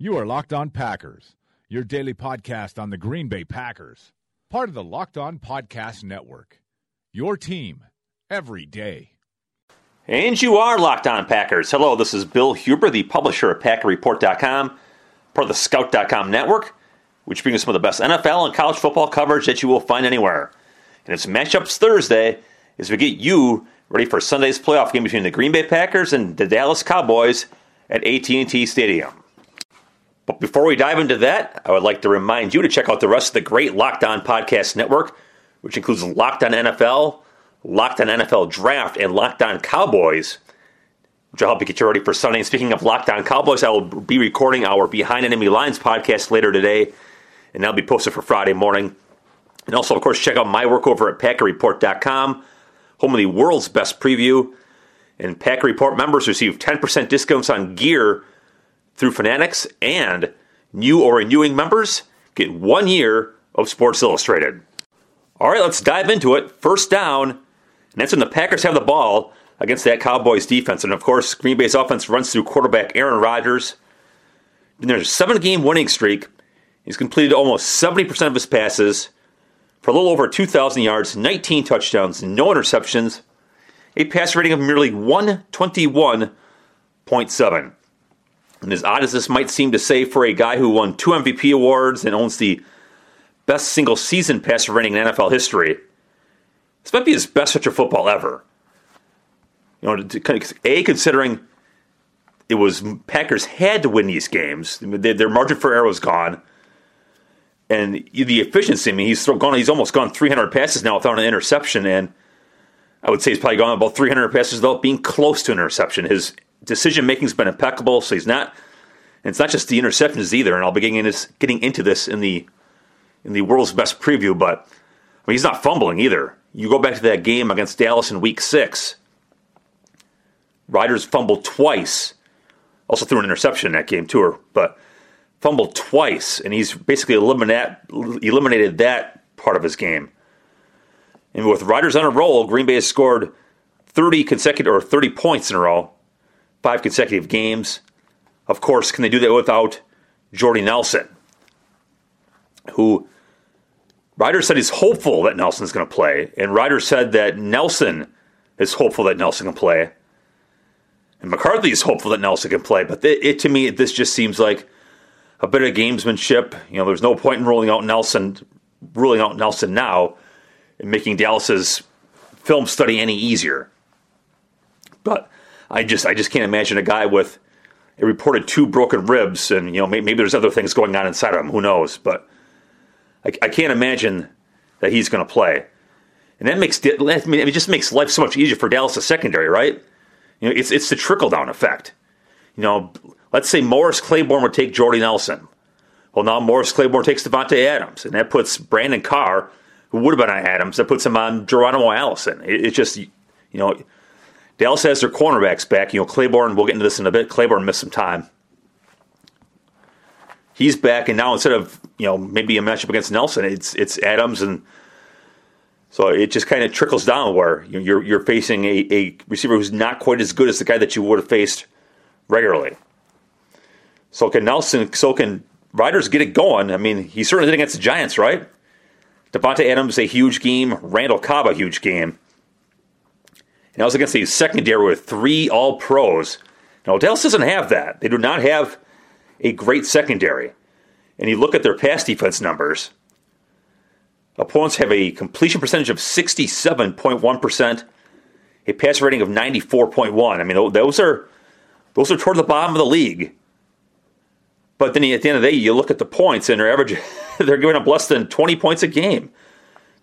You are Locked On Packers, your daily podcast on the Green Bay Packers. Part of the Locked On Podcast Network. Your team every day. And you are Locked On Packers. Hello, this is Bill Huber, the publisher of PackerReport.com, part of the Scout.com network, which brings some of the best NFL and college football coverage that you will find anywhere. And it's Matchups Thursday as we get you ready for Sunday's playoff game between the Green Bay Packers and the Dallas Cowboys at AT&T Stadium. But before we dive into that, I would like to remind you to check out the rest of the great Locked On Podcast Network, which includes Locked On NFL, Locked On NFL Draft, and Locked On Cowboys, which will help you get you ready for Sunday. And speaking of Locked On Cowboys, I will be recording our Behind Enemy Lines podcast later today, and that'll be posted for Friday morning. And also, of course, check out my work over at PackerReport.com, home of the world's best preview. And Packer Report members receive 10% discounts on gear through Fanatics, and new or renewing members get one year of Sports Illustrated. All right, let's dive into it. First down, and that's when the Packers have the ball against that Cowboys defense. And of course, Green Bay's offense runs through quarterback Aaron Rodgers. And their seven game winning streak. He's completed almost 70% of his passes for a little over 2,000 yards, 19 touchdowns, no interceptions, a pass rating of merely 121.7. And as odd as this might seem to say for a guy who won two MVP awards and owns the best single season passer rating in NFL history, this might be his best stretch of football ever. You know, a considering it was Packers had to win these games, their margin for error was gone, and the efficiency. I mean, he's gone. He's almost gone 300 passes now without an interception, and I would say he's probably gone about 300 passes without being close to an interception. His decision making's been impeccable, so he's not. It's not just the interceptions either. And I'll be getting into, getting into this in the in the world's best preview, but I mean, he's not fumbling either. You go back to that game against Dallas in Week Six. Rodgers fumbled twice, also threw an interception in that game too, but fumbled twice, and he's basically eliminated eliminated that part of his game. And with Rodgers on a roll, Green Bay has scored 30 consecutive or 30 points in a row, five consecutive games. Of course, can they do that without Jordy Nelson, who Rodgers said he's hopeful that Nelson's going to play, and Rodgers said that Nelson is hopeful that Nelson can play, and McCarthy is hopeful that Nelson can play. But it, it to me, this just seems like a bit of gamesmanship. You know, there's no point in ruling out Nelson, ruling out Nelson now, and making Dallas's film study any easier. But I just I just can't imagine a guy with a reported two broken ribs, and you know maybe, maybe there's other things going on inside of him. Who knows? But I, I can't imagine that he's going to play, and that makes I mean, it just makes life so much easier for Dallas' secondary, right? You know, it's it's the trickle down effect. You know, let's say Morris Claiborne would take Jordy Nelson. Well, now Morris Claiborne takes Davante Adams, and that puts Brandon Carr, who would have been on Adams, that puts him on Geronimo Allison. It, it's just you know Dallas has their cornerbacks back. You know, Claiborne, we'll get into this in a bit. Claiborne missed some time. He's back, and now instead of, you know, maybe a matchup against Nelson, it's it's Adams and so it just kind of trickles down where you're you're facing a, a receiver who's not quite as good as the guy that you would have faced regularly. So can Nelson, so can Rodgers get it going? I mean, he certainly did against the Giants, right? Davante Adams a huge game, Randall Cobb a huge game. And I was against a secondary with three All Pros. Now, Dallas doesn't have that. They do not have a great secondary. And you look at their pass defense numbers. Opponents have a completion percentage of 67.1%, a pass rating of 94.1. I mean, those are those are toward the bottom of the league. But then at the end of the day, you look at the points, and they're average they're giving up less than 20 points a game.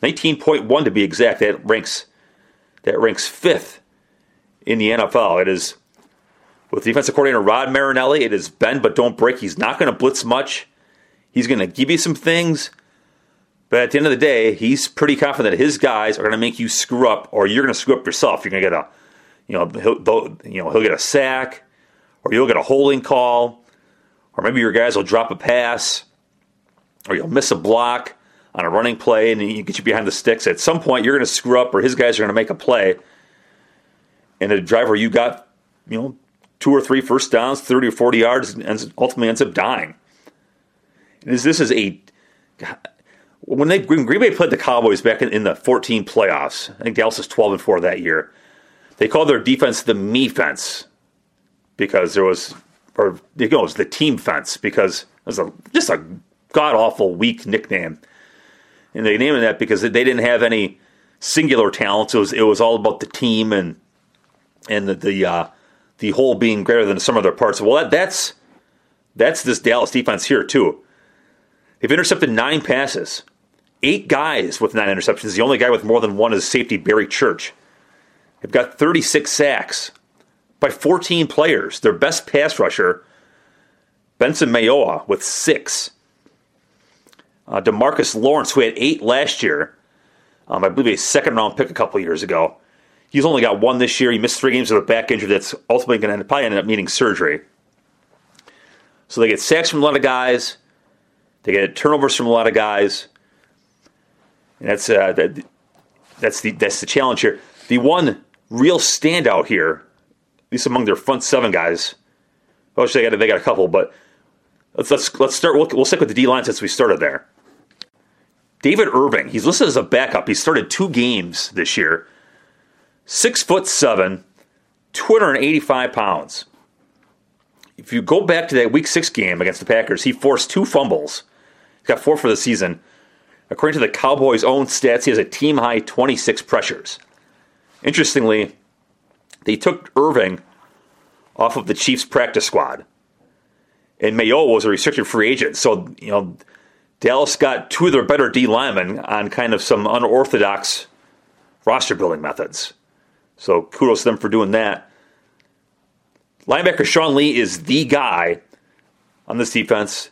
19.1 to be exact. That ranks that ranks fifth in the NFL. It is With defensive coordinator Rod Marinelli, it is bend but don't break. He's not going to blitz much. He's going to give you some things, but at the end of the day, he's pretty confident that his guys are going to make you screw up, or you're going to screw up yourself. You're going to get a, you know, he'll, you know, he'll get a sack, or you'll get a holding call, or maybe your guys will drop a pass, or you'll miss a block on a running play, and you get you behind the sticks. At some point, you're going to screw up, or his guys are going to make a play, and a driver you got, you know, two or three first downs, 30 or 40 yards, and ultimately ends up dying. Is this is a when they when Green Bay played the Cowboys back in, in, the 14 playoffs. I think Dallas was 12 and 4 that year. They called their defense the me fence because there was, or you know, it was the team fence because it was a, just a god awful weak nickname, and they named it that because they didn't have any singular talents. It was it was all about the team and and the the, uh, the whole being greater than some of their parts. Well, that, that's that's this Dallas defense here too. They've intercepted nine passes. Eight guys with nine interceptions. The only guy with more than one is safety Barry Church. They've got 36 sacks by 14 players. Their best pass rusher, Benson Mayowa, with six. Uh, Demarcus Lawrence, who had eight last year, um, I believe a second round pick a couple years ago. He's only got one this year. He missed three games with a back injury that's ultimately going to probably end up needing surgery. So they get sacks from a lot of guys. They get turnovers from a lot of guys, and that's uh, that, that's the that's the challenge here. The one real standout here, at least among their front seven guys. Oh, they got they got a couple, but let's let's let's start. We'll, we'll stick with the D line since we started there. David Irving, he's listed as a backup. He started two games this year. Six foot seven, 285 pounds. If you go back to that week six game against the Packers, he forced two fumbles He's got four for the season. According to the Cowboys' own stats, he has a team high 26 pressures. Interestingly, they took Irving off of the Chiefs practice squad. And Mayo was a restricted free agent. So, you know, Dallas got two of their better D linemen on kind of some unorthodox roster building methods. So kudos to them for doing that. Linebacker Sean Lee is the guy on this defense.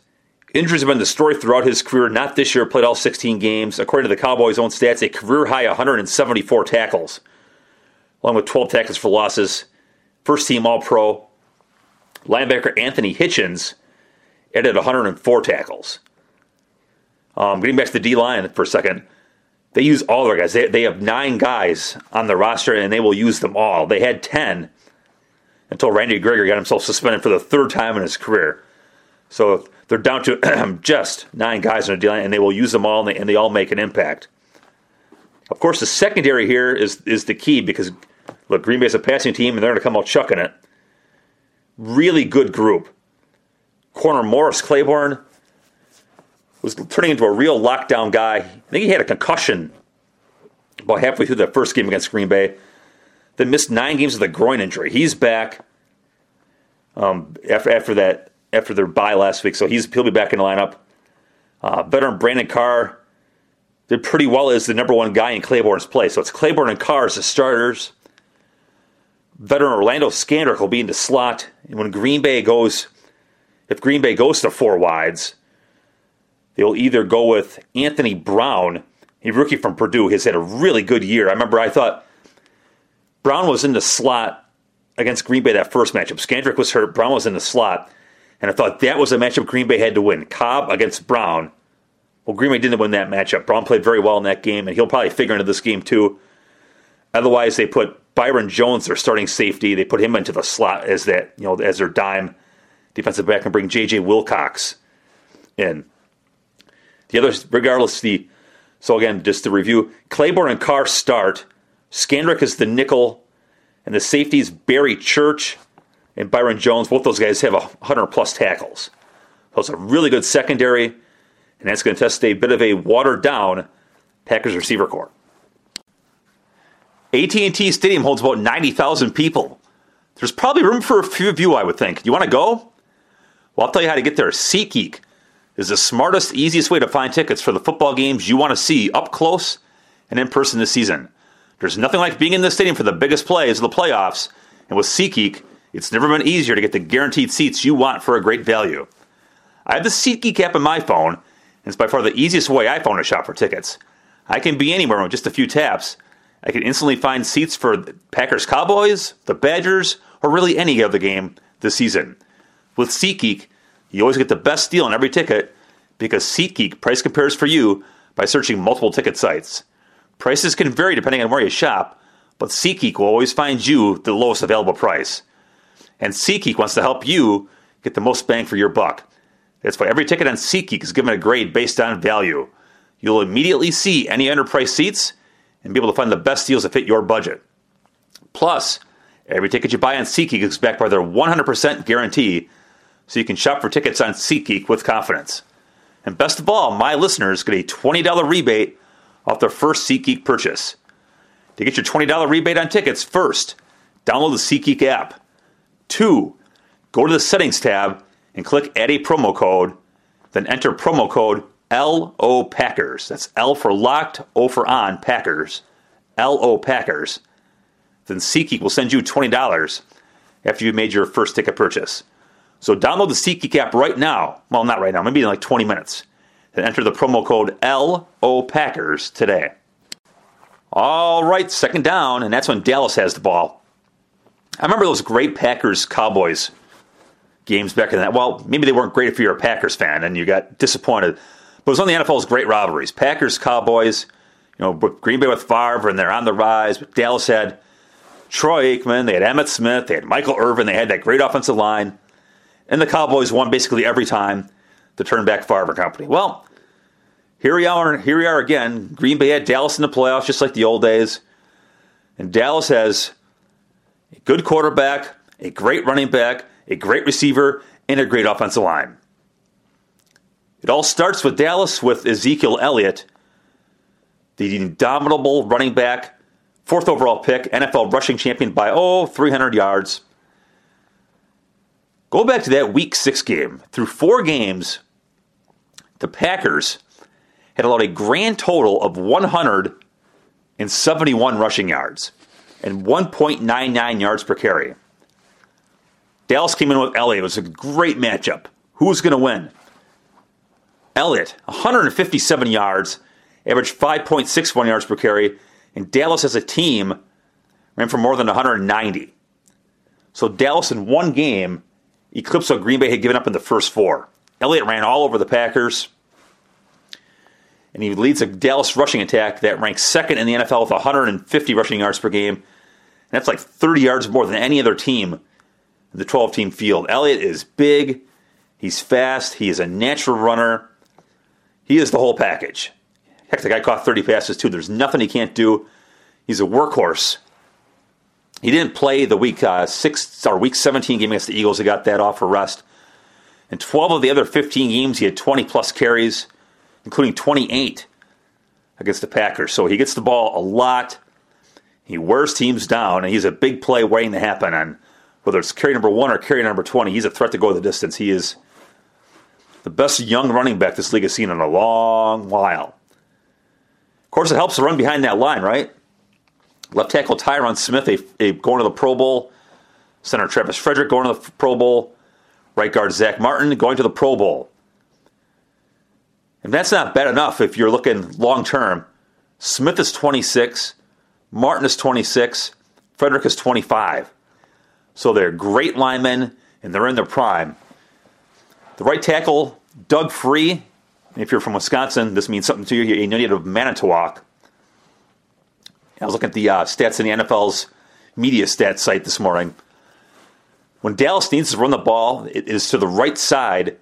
Injuries have been the story throughout his career. Not this year, played all 16 games. According to the Cowboys' own stats, a career high 174 tackles, along with 12 tackles for losses. First team All Pro. Linebacker Anthony Hitchens added 104 tackles. Um, getting back to the D line for a second, they use all their guys. They, they have nine guys on the roster, and they will use them all. They had 10 until Randy Gregory got himself suspended for the third time in his career. So they're down to just nine guys in a deal, and they will use them all, and they, and they all make an impact. Of course, the secondary here is is the key because look, Green Bay's a passing team, and they're going to come out chucking it. Really good group. Corner Morris Claiborne was turning into a real lockdown guy. I think he had a concussion about halfway through the first game against Green Bay. Then missed nine games with a groin injury. He's back um, after after that after their bye last week, so he's he'll be back in the lineup. Uh, veteran Brandon Carr did pretty well as the number one guy in Claiborne's place. So it's Claiborne and Carr as the starters. Veteran Orlando Scandrick will be in the slot. And when Green Bay goes, if Green Bay goes to four wides, they'll either go with Anthony Brown, a rookie from Purdue, has had a really good year. I remember I thought Brown was in the slot against Green Bay that first matchup. Scandrick was hurt. Brown was in the slot. And I thought that was a matchup Green Bay had to win. Cobb against Brown. Well, Green Bay didn't win that matchup. Brown played very well in that game, and he'll probably figure into this game too. Otherwise, they put Byron Jones, their starting safety, they put him into the slot as that, you know, as their dime defensive back and bring J.J. Wilcox in. The others, regardless, the so again, just to review, Claiborne and Carr start. Scandrick is the nickel, and the safeties Barry Church and Byron Jones. Both those guys have 100 plus tackles. So it's a really good secondary, and that's going to test a bit of a watered down Packers receiver core. AT&T Stadium holds about 90,000 people. There's probably room for a few of you, I would think. You want to go? Well, I'll tell you how to get there. SeatGeek is the smartest, easiest way to find tickets for the football games you want to see up close and in person this season. There's nothing like being in the stadium for the biggest plays of the playoffs, and with SeatGeek, It's never been easier to get the guaranteed seats you want for a great value. I have the SeatGeek app on my phone, and it's by far the easiest way I found to shop for tickets. I can be anywhere with just a few taps. I can instantly find seats for Packers Cowboys, the Badgers, or really any other game this season. With SeatGeek, you always get the best deal on every ticket because SeatGeek price compares for you by searching multiple ticket sites. Prices can vary depending on where you shop, but SeatGeek will always find you the lowest available price. And SeatGeek wants to help you get the most bang for your buck. That's why every ticket on SeatGeek is given a grade based on value. You'll immediately see any underpriced seats and be able to find the best deals that fit your budget. Plus, every ticket you buy on SeatGeek is backed by their 100% guarantee, so you can shop for tickets on SeatGeek with confidence. And best of all, my listeners get a $20 rebate off their first SeatGeek purchase. To get your $20 rebate on tickets, first, download the SeatGeek app. Two, go to the Settings tab and click Add a promo code, then enter promo code LO Packers. That's L for locked, O for on, Packers. LO Packers. Then SeatGeek will send you $20 after you made your first ticket purchase. So download the SeatGeek app right now. Well, not right now, maybe in like 20 minutes. And enter the promo code LO Packers today. All right, second down, and that's when Dallas has the ball. I remember those great Packers Cowboys games back in that. Well, maybe they weren't great if you're a Packers fan and you got disappointed. But it was one of the NFL's great rivalries. Packers Cowboys, you know, Green Bay with Favre, and they're on the rise. But Dallas had Troy Aikman, they had Emmitt Smith, they had Michael Irvin, they had that great offensive line. And the Cowboys won basically every time the turn back Favre company. Well, here we are. Here we are again. Green Bay had Dallas in the playoffs, just like the old days. And Dallas has a good quarterback, a great running back, a great receiver, and a great offensive line. It all starts with Dallas with Ezekiel Elliott, the indomitable running back, fourth overall pick, NFL rushing champion by, oh, 300 yards. Go back to that week six game. Through four games, the Packers had allowed a grand total of 171 rushing yards and 1.99 yards per carry. Dallas came in with Elliott. It was a great matchup. Who's going to win? Elliott, 157 yards, averaged 5.61 yards per carry, and Dallas as a team ran for more than 190. So Dallas in one game eclipsed what Green Bay had given up in the first four. Elliott ran all over the Packers, and he leads a Dallas rushing attack that ranks second in the NFL with 150 rushing yards per game. And that's like 30 yards more than any other team in the 12 team field. Elliott is big, he's fast, he is a natural runner. He is the whole package. Heck, the guy caught 30 passes too. There's nothing he can't do. He's a workhorse. He didn't play the week uh, six or week 17 game against the Eagles. He got that off for rest. In 12 of the other 15 games, he had 20 plus carries, including 28 against the Packers. So he gets the ball a lot. He wears teams down, and he's a big play waiting to happen on whether it's carry number one or carry number 20. He's a threat to go the distance. He is the best young running back this league has seen in a long while. Of course, it helps to run behind that line, right? Left tackle Tyron Smith, a, a going to the Pro Bowl. Center Travis Frederick going to the Pro Bowl. Right guard Zach Martin going to the Pro Bowl. And that's not bad enough if you're looking long term. Smith is 26, Martin is 26, Frederick is 25. So they're great linemen and they're in their prime. The right tackle, Doug Free. If you're from Wisconsin, this means something to you. You're a native of Manitowoc. I was looking at the uh, stats in the NFL's media stats site this morning. When Dallas needs to run the ball, it is to the right side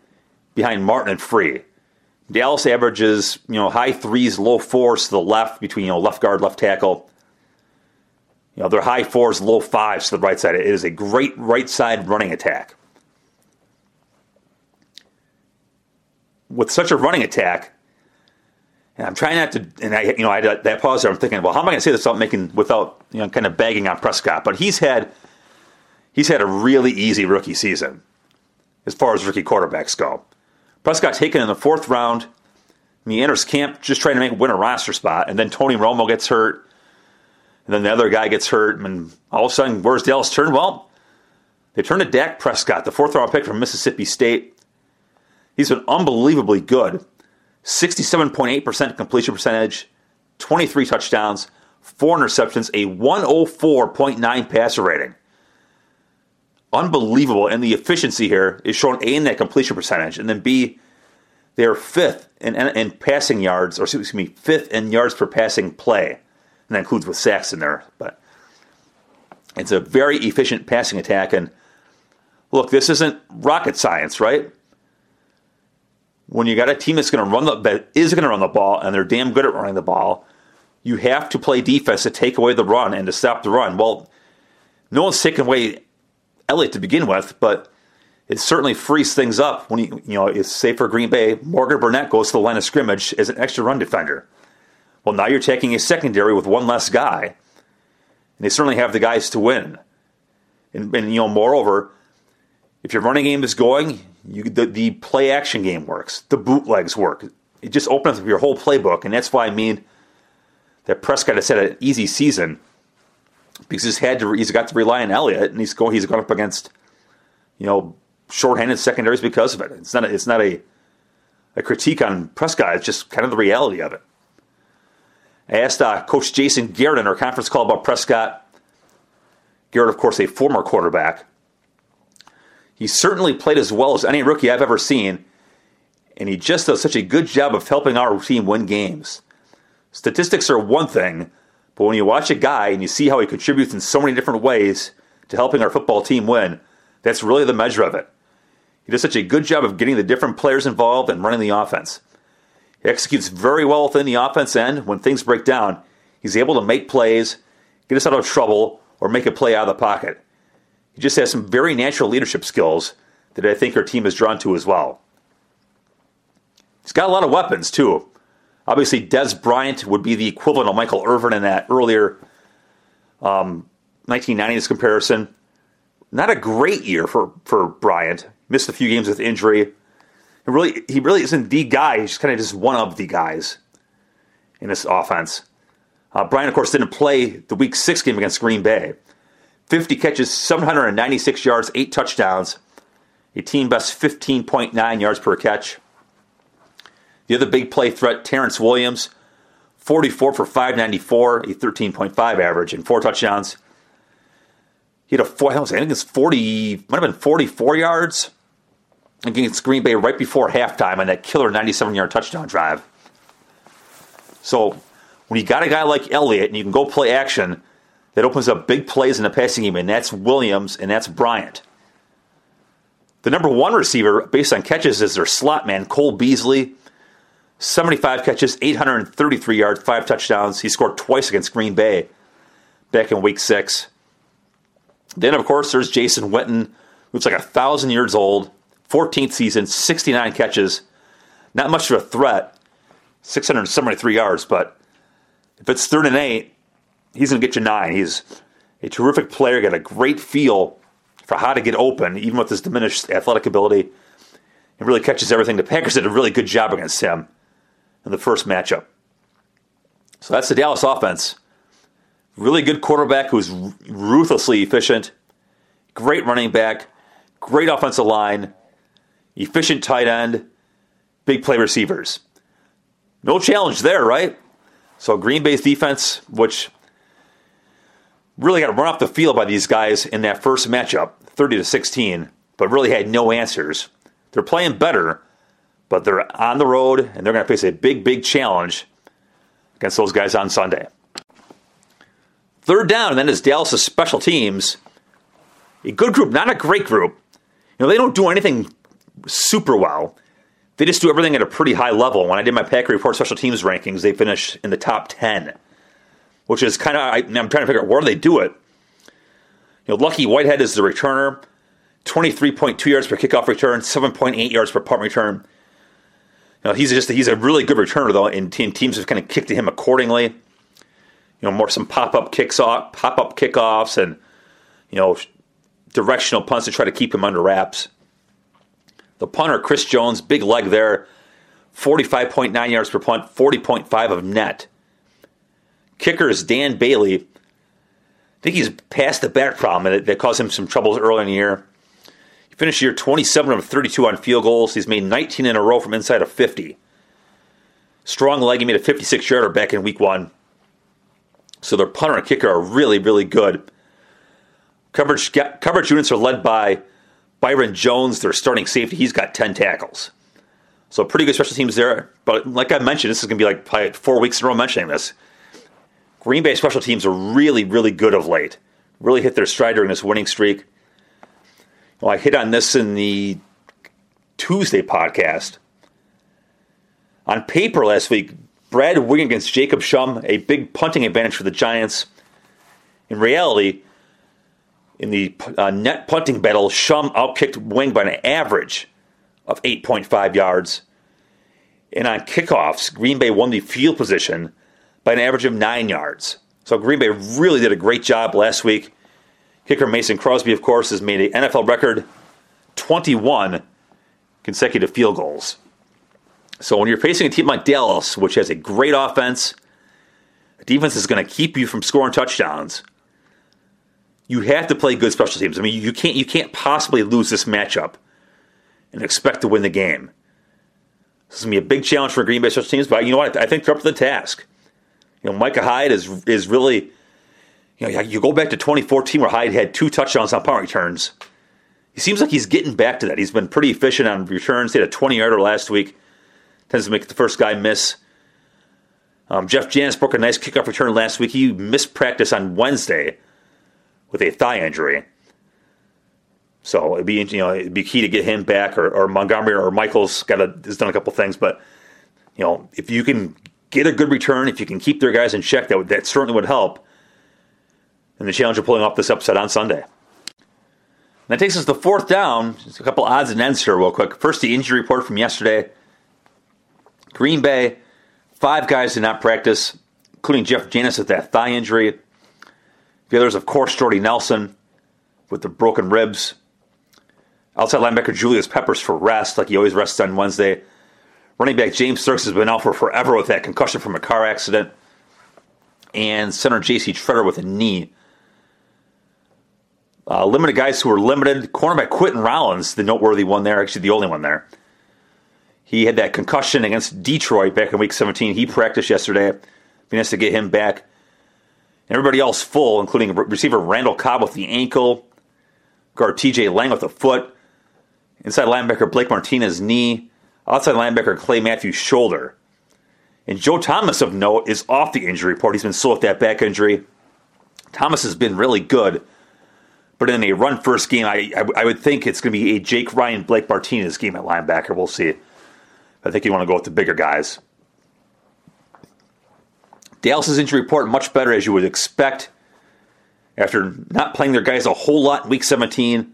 behind Martin and Free. Dallas averages, you know, high threes, low fours to the left between, you know, left guard, left tackle. You know, they're high fours, low fives to the right side. It is a great right side running attack. with such a running attack, and I'm trying not to, and I, you know, I had that pause there. I'm thinking, well, how am I going to say this without making, without, you know, kind of bagging on Prescott? But he's had, he's had a really easy rookie season as far as rookie quarterbacks go. Prescott taken in the fourth round. He enters camp just trying to make win a roster spot, and then Tony Romo gets hurt, and then the other guy gets hurt, and all of a sudden, where's Dallas turn? Well, They turn to Dak Prescott, the fourth round pick from Mississippi State. He's been unbelievably good. 67.8% completion percentage, 23 touchdowns, 4 interceptions, a 104.9 passer rating. Unbelievable. And the efficiency here is shown A in that completion percentage, and then B, they're fifth in, in, passing yards, or excuse me, fifth in yards per passing play. And that includes with sacks in there. But it's a very efficient passing attack. And look, this isn't rocket science, right? When you got a team that's going to run the that is going to run the ball, and they're damn good at running the ball, you have to play defense to take away the run and to stop the run. Well, no one's taking away Elliott to begin with, but it certainly frees things up when you you know it's say for Green Bay, Morgan Burnett goes to the line of scrimmage as an extra run defender. Well, now you're taking a secondary with one less guy, and they certainly have the guys to win. And, and you know, moreover, if your running game is going, you, the, the play action game works. The bootlegs work. It just opens up your whole playbook, and that's why I mean that Prescott has had an easy season because he's had to he's got to rely on Elliott, and he's going he's gone up against you know shorthanded secondaries because of it. It's not a, it's not a a critique on Prescott. It's just kind of the reality of it. I asked uh, Coach Jason Garrett in our conference call about Prescott. Garrett, of course, a former quarterback. He certainly played as well as any rookie I've ever seen, and he just does such a good job of helping our team win games. Statistics are one thing, but when you watch a guy and you see how he contributes in so many different ways to helping our football team win, that's really the measure of it. He does such a good job of getting the different players involved and running the offense. He executes very well within the offense end. When things break down, he's able to make plays, get us out of trouble, or make a play out of the pocket. He just has some very natural leadership skills that I think our team is drawn to as well. He's got a lot of weapons, too. Obviously, Dez Bryant would be the equivalent of Michael Irvin in that earlier um, 1990s comparison. Not a great year for, for Bryant. Missed a few games with injury. And really, he really isn't the guy. He's kind of just one of the guys in this offense. Uh, Bryant, of course, didn't play the Week Six game against Green Bay. 50 catches, 796 yards, eight touchdowns, a team best 15.9 yards per catch. The other big play threat, Terrence Williams, 44 for 594, a 13.5 average, and four touchdowns. He had a four, I think it's 40, might have been 44 yards against Green Bay right before halftime on that killer 97 yard touchdown drive. So when you got a guy like Elliott and you can go play action, that opens up big plays in the passing game, and that's Williams and that's Bryant. The number one receiver based on catches is their slot man, Cole Beasley. 75 catches, 833 yards, five touchdowns. He scored twice against Green Bay back in week six. Then, of course, there's Jason Witten, who's like a thousand years old, 14th season, 69 catches. Not much of a threat, 673 yards, but if it's third and eight, he's going to get you nine. He's a terrific player, got a great feel for how to get open, even with his diminished athletic ability. He really catches everything. The Packers did a really good job against him in the first matchup. So that's the Dallas offense. Really good quarterback who's ruthlessly efficient. Great running back. Great offensive line. Efficient tight end. Big play receivers. No challenge there, right? So Green Bay's defense, which really got run off the field by these guys in that first matchup, 30 to 16, but really had no answers. They're playing better, but they're on the road and they're going to face a big, big challenge against those guys on Sunday. Third down, and then is Dallas' special teams. A good group, not a great group. You know, they don't do anything super well. They just do everything at a pretty high level. When I did my Packer Report special teams rankings, they finished in the top 10, which is kind of, I'm trying to figure out where they do it. You know, Lucky Whitehead is the returner, 23.2 yards per kickoff return, 7.8 yards per punt return. You know, he's just he's a really good returner though, and teams have kind of kicked to him accordingly. You know, more some pop up kicks off, pop up kickoffs, and you know, directional punts to try to keep him under wraps. The punter, Chris Jones, big leg there, 45.9 yards per punt, 40.5 of net. Kicker is Dan Bailey, I think he's past the back problem that, that caused him some troubles early in the year. He finished the year 27 of 32 on field goals. He's made 19 in a row from inside of 50. Strong leg. He made a 56 yarder back in week one. So their punter and kicker are really, really good. Coverage coverage units are led by Byron Jones, their starting safety. He's got 10 tackles. So pretty good special teams there. But like I mentioned, this is going to be like probably four weeks in a row mentioning this. Green Bay special teams are really, really good of late. Really hit their stride during this winning streak. Well, I hit on this in the Tuesday podcast. On paper last week, Brad Wing against Jacob Schum, a big punting advantage for the Giants. In reality, in the uh, net punting battle, Schum outkicked Wing by an average of 8.5 yards. And on kickoffs, Green Bay won the field position by an average of 9 yards. So Green Bay really did a great job last week. Kicker Mason Crosby, of course, has made an NFL record 21 consecutive field goals. So when you're facing a team like Dallas, which has a great offense, a defense is going to keep you from scoring touchdowns. You have to play good special teams. I mean, you can't you can't possibly lose this matchup and expect to win the game. This is going to be a big challenge for Green Bay special teams, but you know what? I think they're up to the task. You know, Micah Hyde is is really, you know, you go back to 2014 where Hyde had two touchdowns on punt returns. He seems like he's getting back to that. He's been pretty efficient on returns. He had a 20 yarder last week tends to make the first guy miss. Um, Jeff Janis broke a nice kickoff return last week. He missed practice on Wednesday with a thigh injury. So it'd be you know it'd be key to get him back, or, or Montgomery or Michaels got a, has done a couple things, but you know if you can get a good return, if you can keep their guys in check, that would, that certainly would help. And the challenge of pulling off this upset on Sunday. That takes us to fourth down. Just a couple odds and ends here, real quick. First, the injury report from yesterday. Green Bay, five guys did not practice, including Jeff Janis with that thigh injury. The others, of course, Jordy Nelson with the broken ribs. Outside linebacker Julius Peppers for rest, like he always rests on Wednesday. Running back James Starks has been out for forever with that concussion from a car accident. And center J.C. Tretter with a knee. Uh, limited guys who were limited. Cornerback Quinten Rollins, the noteworthy one there, actually the only one there. He had that concussion against Detroit back in week 17. He practiced yesterday. Be nice to get him back. everybody else full, including receiver Randall Cobb with the ankle, guard TJ Lang with the foot, inside linebacker Blake Martinez knee, outside linebacker Clay Matthews shoulder. And Joe Thomas of note is off the injury report. He's been slow with that back injury. Thomas has been really good, but in a run first game, I, I, I would think it's going to be a Jake Ryan Blake Martinez game at linebacker. We'll see. I think you want to go with the bigger guys. Dallas's injury report much better as you would expect after not playing their guys a whole lot in week 17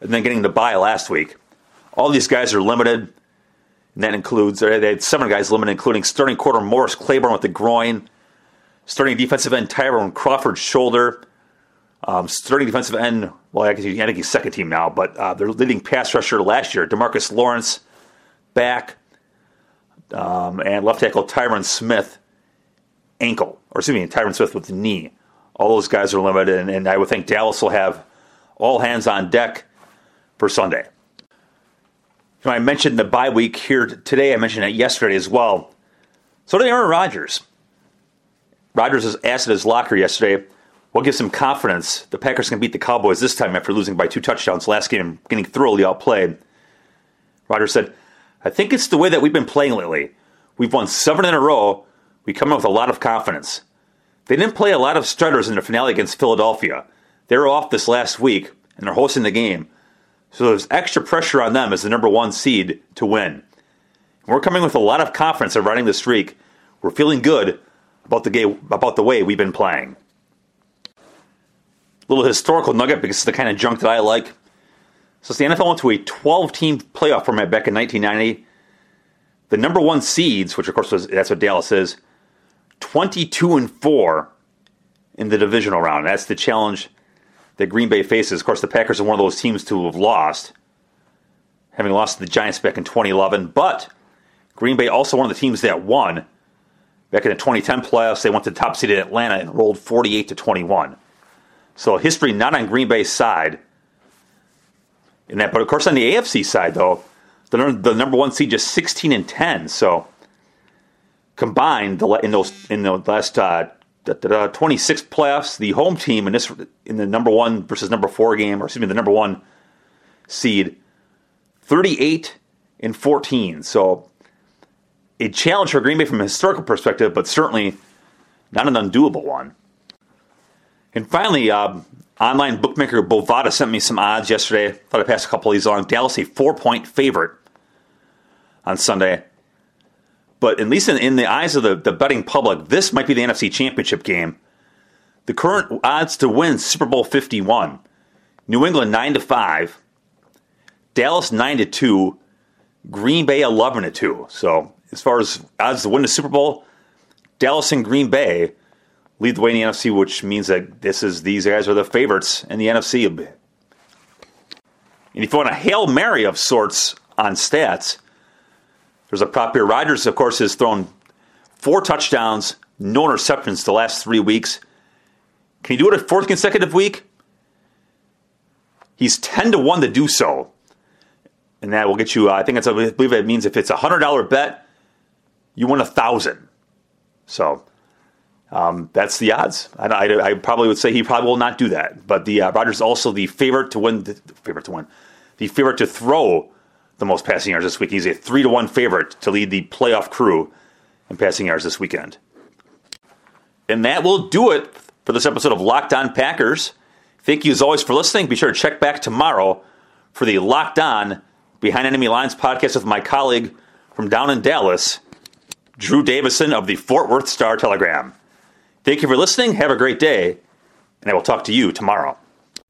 and then getting the bye last week. All these guys are limited, and that includes they had seven guys limited, including starting quarter Morris Claiborne with the groin, starting defensive end Tyrone Crawford's shoulder, um, starting defensive end. Well, I think he's second team now, but uh, their leading pass rusher last year, Demarcus Lawrence, back, um, and left tackle Tyron Smith, ankle, or excuse me, Tyron Smith with the knee. All those guys are limited, and, and I would think Dallas will have all hands on deck for Sunday. You know, I mentioned the bye week here today. I mentioned it yesterday as well. So did Aaron Rodgers. Rodgers was asked at his locker yesterday, what gives him confidence the Packers can beat the Cowboys this time after losing by two touchdowns last game, getting thoroughly outplayed? Rodgers said, I think it's the way that we've been playing lately. We've won seven in a row. We come in with a lot of confidence. They didn't play a lot of starters in the finale against Philadelphia. They were off this last week, and they're hosting the game. So there's extra pressure on them as the number one seed to win. We're coming with a lot of confidence of running the streak. We're feeling good about the game, about the way we've been playing. A Little historical nugget because it's the kind of junk that I like. So the NFL went to a 12 team playoff format back in 1990. The number one seeds, which of course was, that's what Dallas is, 22 and 4 in the divisional round. That's the challenge that Green Bay faces. Of course, the Packers are one of those teams to have lost, having lost to the Giants back in 2011. But Green Bay also one of the teams that won back in the 2010 playoffs. They went to the top seed in Atlanta and rolled 48 to 21. So history not on Green Bay's side. In that, but of course on the AFC side though, the, the number one seed just 16 and 10. So combined in those in the last uh, 26 playoffs, the home team in this in the number one versus number four game, or excuse me, the number one seed, 38 and 14. So a challenge for Green Bay from a historical perspective, but certainly not an undoable one. And finally, uh, online bookmaker Bovada sent me some odds yesterday. Thought I'd pass a couple of these along. Dallas a four point favorite on Sunday. But at least in, in the eyes of the, the betting public, this might be the NFC Championship game. The current odds to win Super Bowl 51 New England 9 to 5, Dallas 9 to 2, Green Bay 11 to 2. So, as far as odds to win the Super Bowl, Dallas and Green Bay lead the way in the NFC, which means that this is these guys are the favorites in the NFC. And if you want a Hail Mary of sorts on stats, there's a prop here. Rodgers, of course, has thrown four touchdowns, no interceptions the last three weeks. Can he do it a fourth consecutive week? He's 10 to 1 to do so. And that will get you, uh, I think it's, I believe it means if it's a $100 bet, you win a 1000 So um, that's the odds. I, I, I, probably would say he probably will not do that. But the uh, Rodgers also the favorite to win, the favorite to win, the favorite to throw the most passing yards this week. He's a three to one favorite to lead the playoff crew in passing yards this weekend. And that will do it for this episode of Locked On Packers. Thank you as always for listening. Be sure to check back tomorrow for the Locked On Behind Enemy Lines podcast with my colleague from down in Dallas, Drew Davison of the Fort Worth Star Telegram. Thank you for listening. Have a great day, and I will talk to you tomorrow.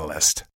Catalyst.